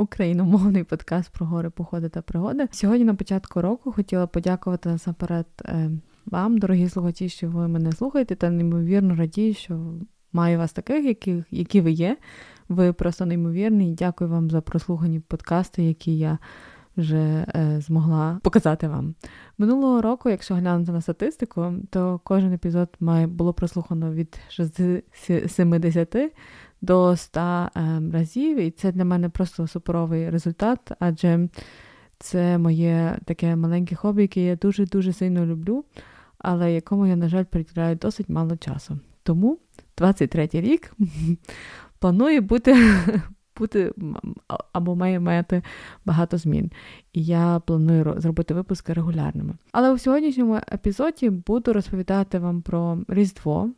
україномовний подкаст про гори, походи та пригоди. Сьогодні на початку року хотіла подякувати насамперед е, вам, дорогі слухачі, що ви мене слухаєте, та неймовірно радію, що маю вас таких, які, які ви є. Ви просто неймовірні. Дякую вам за прослухані подкасти, які я вже е, змогла показати вам. Минулого року, якщо глянути на статистику, то кожен епізод має було прослухано від 70 до 100 е, разів, і це для мене просто суперовий результат, адже це моє таке маленьке хобі, яке я дуже-дуже сильно люблю, але якому я, на жаль, приділяю досить мало часу. Тому 23-й рік планую бути. Бути або має мати багато змін. І я планую зробити випуски регулярними. Але у сьогоднішньому епізоді буду розповідати вам про Різдво,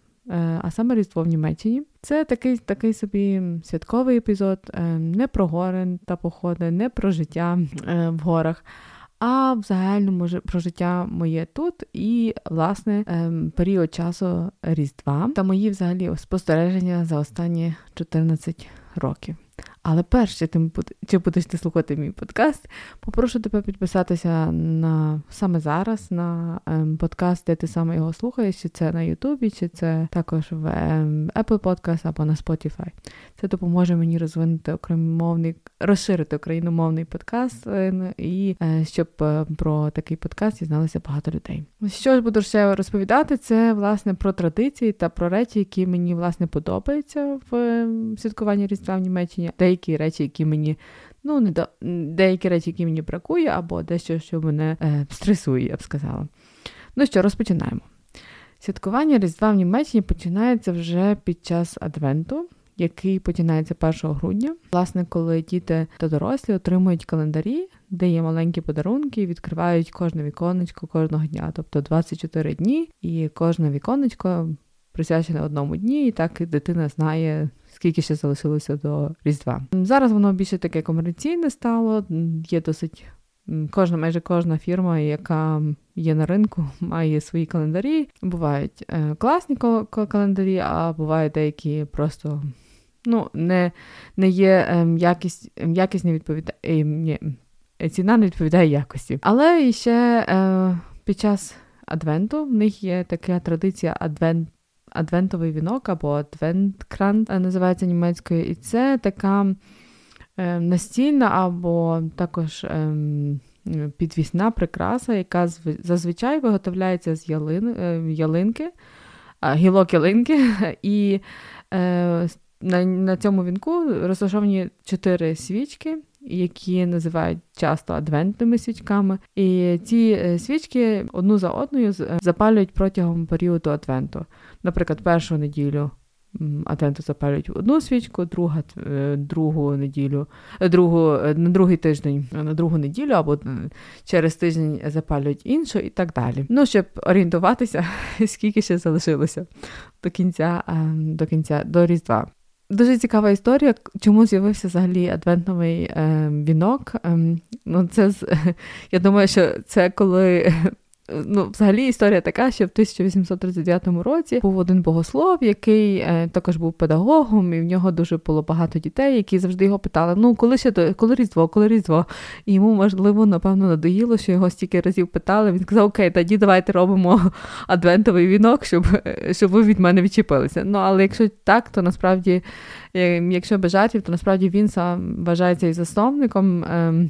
а саме Різдво в Німеччині. Це такий такий собі святковий епізод, е, не про гори та походи, не про життя е, в горах. А в загальному про життя моє тут і, власне, період часу Різдва та мої взагалі спостереження за останні 14 років. Але перше, ти чи будеш ти слухати мій подкаст, попрошу тебе підписатися на саме зараз на ем, подкаст, де ти саме його слухаєш, чи це на Ютубі, чи це також в ем, Apple Podcast або на Spotify. Це допоможе мені розвинути окремомовний, розширити україномовний подкаст, е, і е, щоб е, про такий подкаст дізналося багато людей. Що ж буду ще розповідати, це власне про традиції та про речі, які мені власне подобаються в ем, святкуванні Різдва в Німеччині деякі речі, які мені ну не до деякі речі, які мені бракує, або дещо, що мене е, стресує, я б сказала. Ну що, розпочинаємо. Святкування Різдва в Німеччині починається вже під час Адвенту, який починається 1 грудня. Власне, коли діти та дорослі отримують календарі, де є маленькі подарунки, і відкривають кожне віконечко кожного дня, тобто 24 дні, і кожне віконечко присвячене одному дні, і так дитина знає, скільки ще залишилося до Різдва. Зараз воно більше таке комерційне стало, є досить. Кожна, майже кожна фірма, яка є на ринку, має свої календарі. Бувають е, класні календарі, а бувають деякі просто ну, не не є ем, якість, якість не відповідає. Ні, ціна не відповідає якості. Але ще е, під час Адвенту в них є така традиція адвент адвентовий вінок або адвенткрант е, називається німецькою, і це така е, настільна або також е, підвісна прикраса, яка зазвичай виготовляється з ялин, е, ялинки, гілок ялинки. і на, на цьому вінку розташовані чотири свічки. Які називають часто адвентними свічками, і ці е, свічки одну за одною запалюють протягом періоду адвенту. Наприклад, першу неділю Адвенту запалюють одну свічку, друга, е, другу неділю, е, другу, е, на другий тиждень, на другу неділю, або через тиждень запалюють іншу і так далі. Ну, щоб орієнтуватися, скільки ще залишилося до кінця, до кінця, до Різдва. Дуже цікава історія, чому з'явився взагалі адвентовий е, вінок. Е, ну, це Я думаю, що це коли Ну, взагалі історія така, що в 1839 році був один богослов, який е, також був педагогом, і в нього дуже було багато дітей, які завжди його питали: ну коли ще то, коли різдво, коли різдво? І йому можливо, напевно, надоїло, що його стільки разів питали. Він сказав: Окей, тоді давайте робимо адвентовий вінок, щоб щоб ви від мене відчепилися. Ну але якщо так, то насправді, е, якщо без жартів, то насправді він сам вважається і засновником. Е,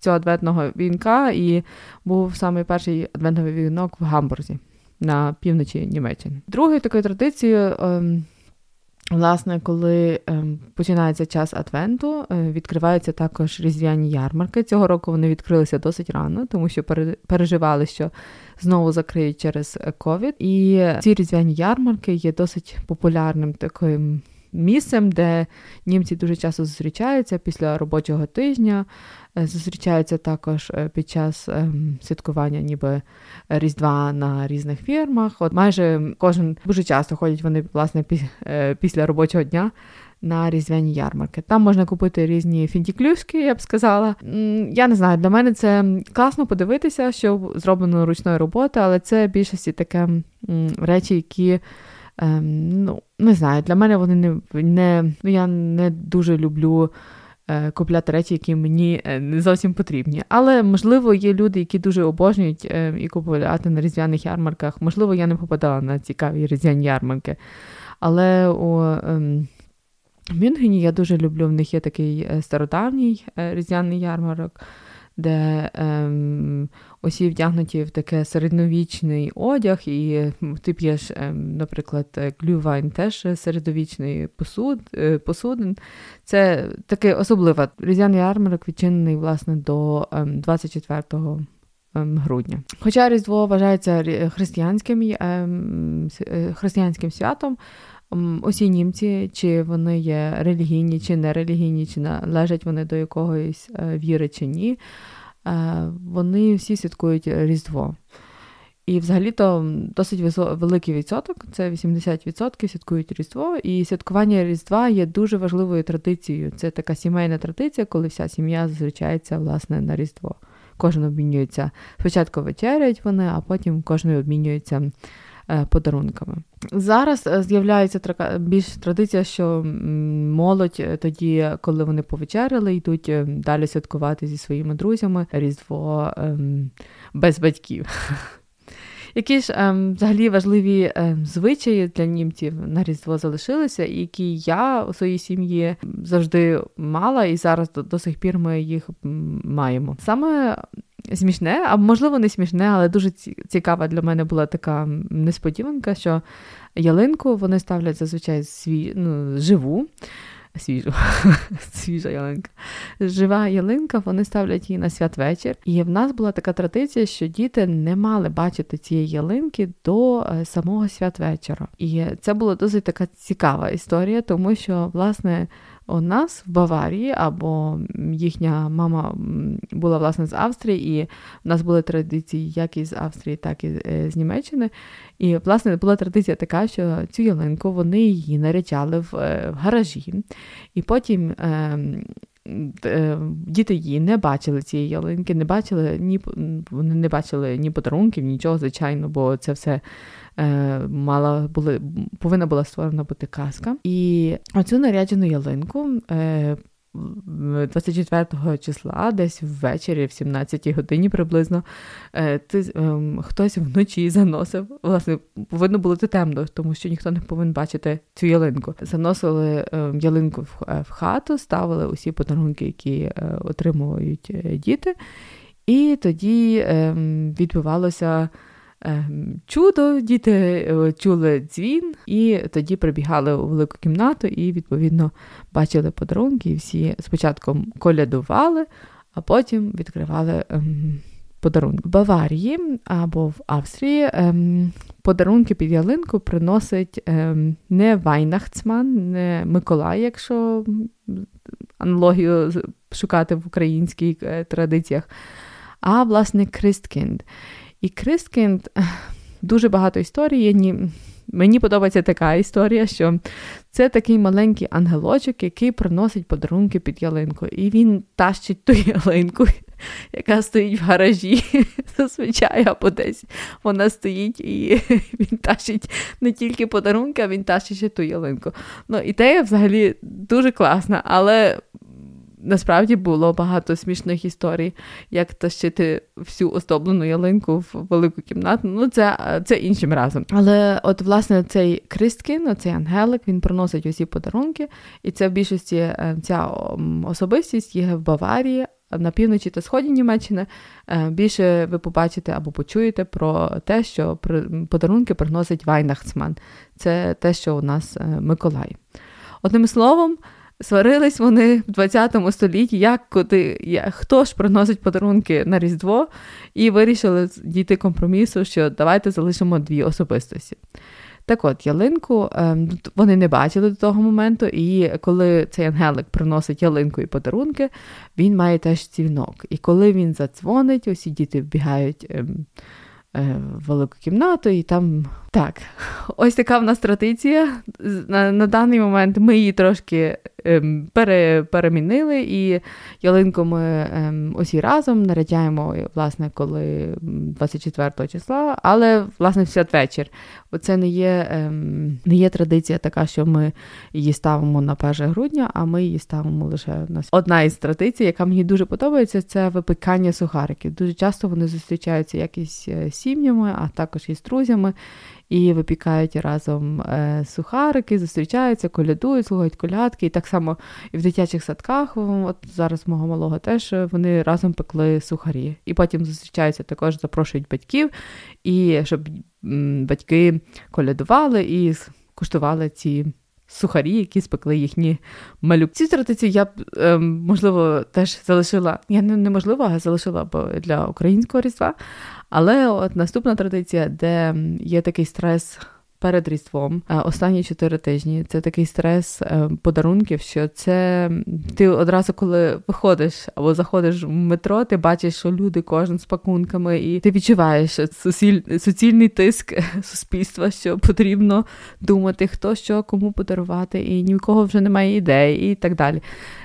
цього адвентного вінка, і був саме перший адвентовий вінок в Гамбурзі на півночі Німеччини. Другою такою традицією. Ем, власне, коли ем, починається час Адвенту, е, відкриваються також різдвяні ярмарки. Цього року вони відкрилися досить рано, тому що переживали, що знову закриють через ковід. І ці різдвяні ярмарки є досить популярним таким місцем, де німці дуже часто зустрічаються після робочого тижня. Е, зустрічаються також е, під час ем, святкування, ніби різдва на різних фірмах. От майже кожен дуже часто ходять вони власне е, після робочого дня. На різдвяні ярмарки. Там можна купити різні фінтіклюшки, я б сказала. Я не знаю, для мене це класно подивитися, що зроблено ручною роботи, але це більшості таке речі, які ем, ну не знаю, для мене вони не не ну я не дуже люблю. Е, купляти речі, які мені е, не зовсім потрібні. Але, можливо, є люди, які дуже обожнюють е, і купувати на різдвяних ярмарках. Можливо, я не попадала на цікаві різдвяні ярмарки. Але у ем, Мюнхені я дуже люблю, в них є такий стародавній різдвяний ярмарок де ем, усі вдягнуті в таке середньовічний одяг, і ти п'єш, ем, наприклад, глювайн теж середовічний посуд, е, посудин. Це таке особливе. Різдвяний ярмарок відчинений власне до ем, 24 ем, грудня. Хоча Різдво вважається християнським ем, е, християнським святом, усі німці, чи вони є релігійні, чи не релігійні, чи належать вони до якогось е, віри чи ні, е, вони всі святкують Різдво. І взагалі-то досить великий відсоток, це 80% святкують Різдво. І святкування Різдва є дуже важливою традицією. Це така сімейна традиція, коли вся сім'я зустрічається власне на Різдво. Кожен обмінюється. Спочатку вечерять вони, а потім кожен обмінюється подарунками. Зараз е, з'являється більш традиція, що молодь е, тоді, коли вони повечеряли, йдуть далі святкувати зі своїми друзями Різдво ем, без батьків. Які ж ем, взагалі важливі ем, звичаї для німців на Різдво залишилися, які я у своїй сім'ї завжди мала, і зараз до, до сих пір ми їх маємо. Саме смішне, а можливо, не смішне, але дуже цікава для мене була така несподіванка, що ялинку вони ставлять зазвичай сві... ну, живу. Свіжу, свіжа ялинка. Жива ялинка, вони ставлять її на святвечір. І в нас була така традиція, що діти не мали бачити цієї ялинки до е, самого святвечора. І це була досить така цікава історія, тому що, власне, у нас в Баварії, або їхня мама була власне з Австрії, і в нас були традиції як із Австрії, так і е, з Німеччини. І, власне, була традиція така, що цю ялинку вони її наряджали в, е, в гаражі, і потім. Е, Діти її не бачили цієї ялинки, не бачили ні вони не бачили ні подарунків, нічого, звичайно, бо це все Е, мала були, повинна була створена бути казка. І оцю наряджену ялинку. 24 е, числа, десь ввечері, в 17 годині приблизно, е, ти, ем, хтось вночі заносив. Власне, повинно було темно, тому що ніхто не повинен бачити цю ялинку. Заносили ем, ялинку в хату, ставили усі подарунки, які отримують діти, і тоді ем, відбувалося. Ем, чудо, діти е, чули дзвін, і тоді прибігали у велику кімнату і, відповідно, бачили подарунки. І всі спочатку колядували, а потім відкривали ем, подарунки. В Баварії або в Австрії ем, подарунки під ялинку приносить не Вайнахцман, не Миколай, якщо аналогію шукати в українських е, традиціях, а власне Кристкінд. І Крискінд дуже багато історій. Мені подобається така історія, що це такий маленький ангелочок, який приносить подарунки під ялинку. І він тащить ту ялинку, яка стоїть в гаражі, зазвичай або десь вона стоїть і він тащить не тільки подарунки, а він тащить ще ту ялинку. Ну, Ідея взагалі дуже класна, але насправді було багато смішних історій, як тащити всю оздоблену ялинку в велику кімнату. Ну, це це іншим разом. Але от, власне, цей Кристкін, цей Ангелик, він приносить усі подарунки, і це в більшості е, ця особистість є в Баварії. На півночі та сході Німеччини е, більше ви побачите або почуєте про те, що подарунки приносить Вайнахцман. Це те, що у нас е, Миколай. Одним словом, Сварились вони в 20 столітті, як куди, як, хто ж приносить подарунки на Різдво, і вирішили дійти компромісу, що давайте залишимо дві особистості. Так от, ялинку ем, вони не бачили до того моменту, і коли цей ангелик приносить ялинку і подарунки, він має теж дзвінок. І коли він задзвонить, усі діти вбігають ем, е, в велику кімнату, і там так, ось така в нас традиція. На, на даний момент ми її трошки ем, пере, перемінили, і ялинку ми ем, усі разом нарядяємо, власне, коли 24 числа, але власне в святвечір. Оце не є ем, не є традиція така, що ми її ставимо на 1 грудня, а ми її ставимо лише на одна із традицій, яка мені дуже подобається, це випікання сухариків. Дуже часто вони зустрічаються як із е, сім'ями, а також із друзями і випікають разом е, сухарики, зустрічаються, колядують, слухають колядки. І так само і в дитячих садках, от зараз мого малого теж вони разом пекли сухарі. І потім зустрічаються також, запрошують батьків, і щоб батьки колядували і куштували ці. Сухарі, які спекли їхні малюк. Ці традиції я б, ем, можливо, теж залишила. Я не неможливо, а залишила б для українського різдва. Але от наступна традиція, де є такий стрес. Перед різдвом е, останні чотири тижні це такий стрес е, подарунків, що це ти одразу, коли виходиш або заходиш в метро, ти бачиш, що люди кожен з пакунками, і ти відчуваєш суціль, суцільний тиск суспільства, що потрібно думати, хто що кому подарувати, і ні в кого вже немає ідей, і так далі.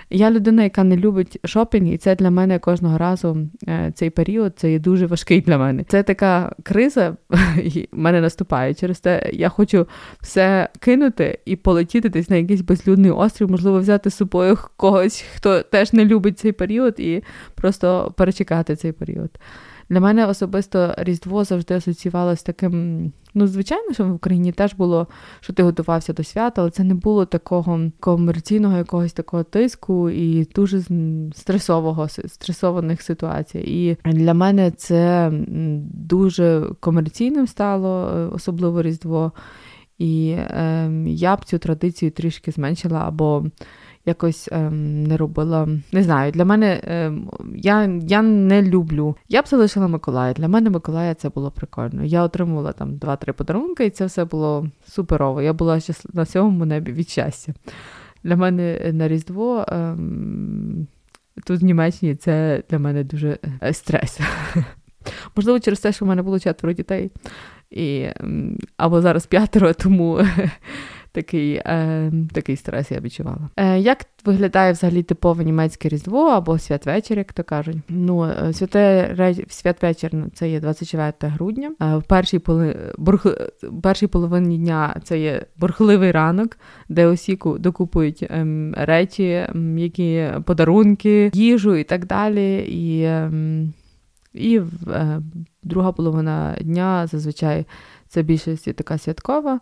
Я людина, яка не любить шопінг, і це для мене кожного разу е, цей період це є дуже важкий для мене. Це така криза в мене наступає. Через те я хочу все кинути і полетіти десь на якийсь безлюдний острів, можливо, взяти з собою когось, хто теж не любить цей період, і просто перечекати цей період. Для мене особисто Різдво завжди асоціювалося з таким. Ну, звичайно, що в Україні теж було, що ти готувався до свята, але це не було такого комерційного якогось такого тиску і дуже стресового стресованих ситуацій. І для мене це дуже комерційним стало, е, особливо Різдво. І е, я б цю традицію трішки зменшила або якось ем, не робила. Не знаю, для мене ем, я я не люблю. Я б залишила Миколая. Для мене Миколая це було прикольно. Я отримувала там два-три подарунки, і це все було суперово. Я була на сьомому небі від щастя. Для мене на Різдво. Ем, Тут в Німеччині це для мене дуже е, стрес. Можливо, через те, що в мене було четверо дітей, і, або зараз п'ятеро, тому такий е, такий стрес я відчувала. Е, Як виглядає взагалі типове німецьке різдво або святвечір, як то кажуть? Ну, е, святе святвечір це є 24 грудня. Е, в першій поли, борх, першій половині дня це є борхливий ранок, де усі докупують е, речі, які подарунки, їжу і так далі. І ем, і е, друга половина дня зазвичай це більшості така святкова.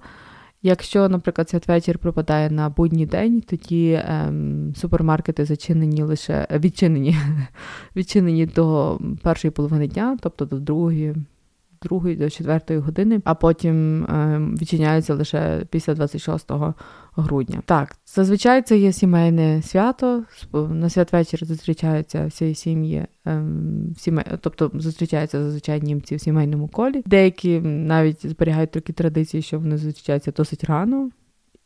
Якщо, наприклад, святвечір припадає на будній день, тоді ем, супермаркети зачинені лише відчинені відчинені до першої половини дня, тобто до другої, другої до четвертої години, а потім ем, відчиняються лише після 26 грудня. Так, зазвичай це є сімейне свято. На святвечір зустрічаються всі сім'ї, ем, сімей, тобто зустрічаються зазвичай німці в сімейному колі. Деякі навіть зберігають такі традиції, що вони зустрічаються досить рано.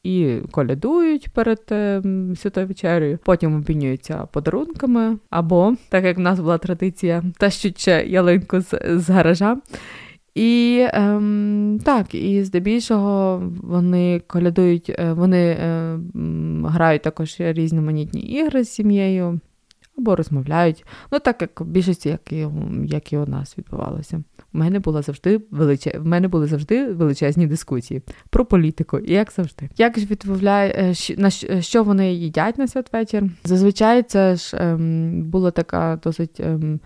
І колядують перед е, святою вечерею, потім обмінюються подарунками, або так як в нас була традиція, тащуть ще ялинку з, з гаража. І ем, так, і здебільшого вони колядують, е, вони е, грають також різноманітні ігри з сім'єю або розмовляють. Ну, так як в більшості, як і як і у нас відбувалося. У мене було завжди величе... в мене були завжди величезні дискусії про політику, як завжди. Як ж відмовляє, е, на що вони їдять на святвечір? Зазвичай це ж ем, була така досить. Ем,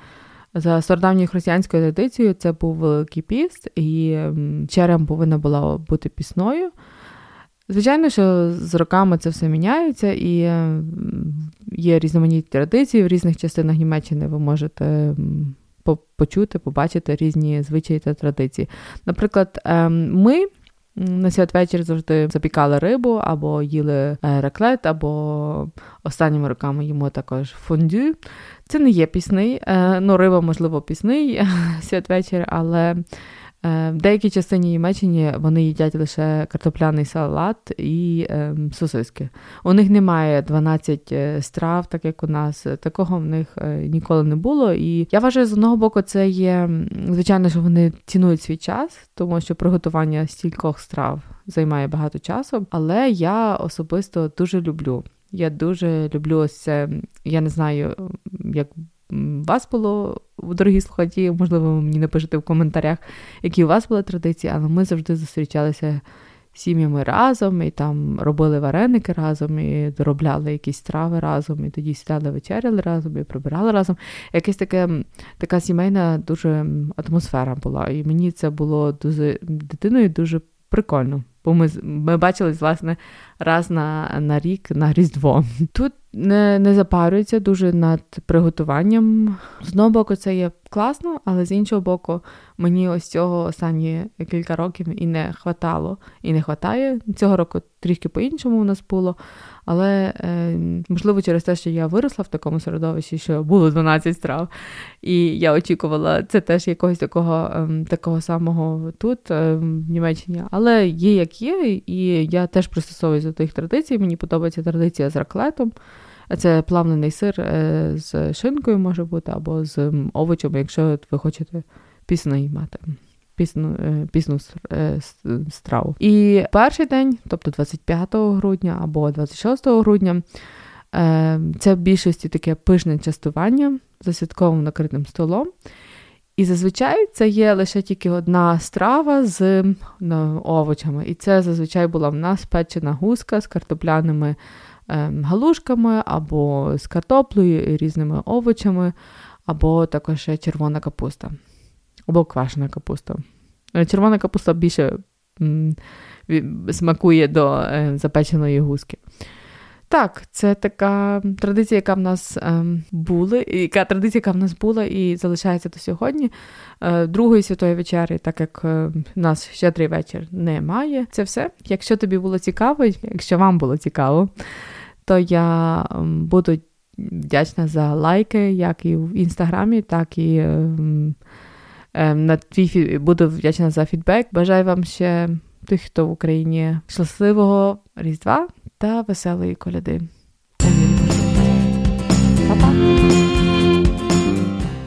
за стародавньою християнською традицією це був Великий піст, і черем повинна була бути пісною. Звичайно, що з роками це все міняється, і є різноманітні традиції в різних частинах Німеччини ви можете почути, побачити різні звичаї та традиції. Наприклад, ем, ми. На святвечір завжди запікали рибу, або їли е, реклет, або останніми роками їмо також фондю. Це не є пісний, е, ну риба, можливо, пісний святвечір, але в деякій частині Німеччини вони їдять лише картопляний салат і е, сосиски. У них немає 12 е, страв, так як у нас. Такого в них е, ніколи не було. І я вважаю, з одного боку, це є звичайно, що вони цінують свій час, тому що приготування стількох страв займає багато часу. Але я особисто дуже люблю. Я дуже люблю ось це. Я не знаю, як вас було, дорогі слухачі, можливо, ви мені напишете в коментарях, які у вас були традиції, але ми завжди зустрічалися сім'ями разом, і там робили вареники разом, і доробляли якісь страви разом, і тоді сідали вечеряли разом, і прибирали разом. Якась таке, така сімейна дуже атмосфера була. І мені це було дуже дитиною дуже прикольно. Бо ми ми бачились, власне, раз на на рік на Різдво. Тут не не запарюється дуже над приготуванням. З одного боку, це є класно, але з іншого боку, мені ось цього останні кілька років і не хватало, і не хватає. Цього року трішки по-іншому у нас було. Але е, можливо, через те, що я виросла в такому середовищі, що було 12 страв, і я очікувала це теж якогось такого е, такого самого тут, е, в Німеччині. Але є як є, і я теж пристосовуюсь до тих традицій. Мені подобається традиція з раклетом. Це плавлений сир е, з шинкою може бути, або з овочами, якщо ви хочете пісний мати. Пісну е, пісну е, страву. І перший день, тобто 25 грудня або 26 грудня, це в більшості таке пишне частування за святковим накритим столом. І зазвичай це є лише тільки одна страва з ну, овочами. І це зазвичай була в нас печена гуска з картопляними галушками, або з картоплею і різними овочами, або також червона капуста, або квашена капуста. Червона капуста більше смакує до запеченої гуски. Так, це така традиція, яка в нас була, яка традиція, яка в нас була і залишається до сьогодні. Другої святої вечері, так як е, нас щедрий вечір немає. Це все. Якщо тобі було цікаво, якщо вам було цікаво, то я буду вдячна за лайки, як і в інстаграмі, так і на твій буду вдячна за фідбек. Бажаю вам ще тих, хто в Україні щасливого Різдва та веселої коляди. Па-па!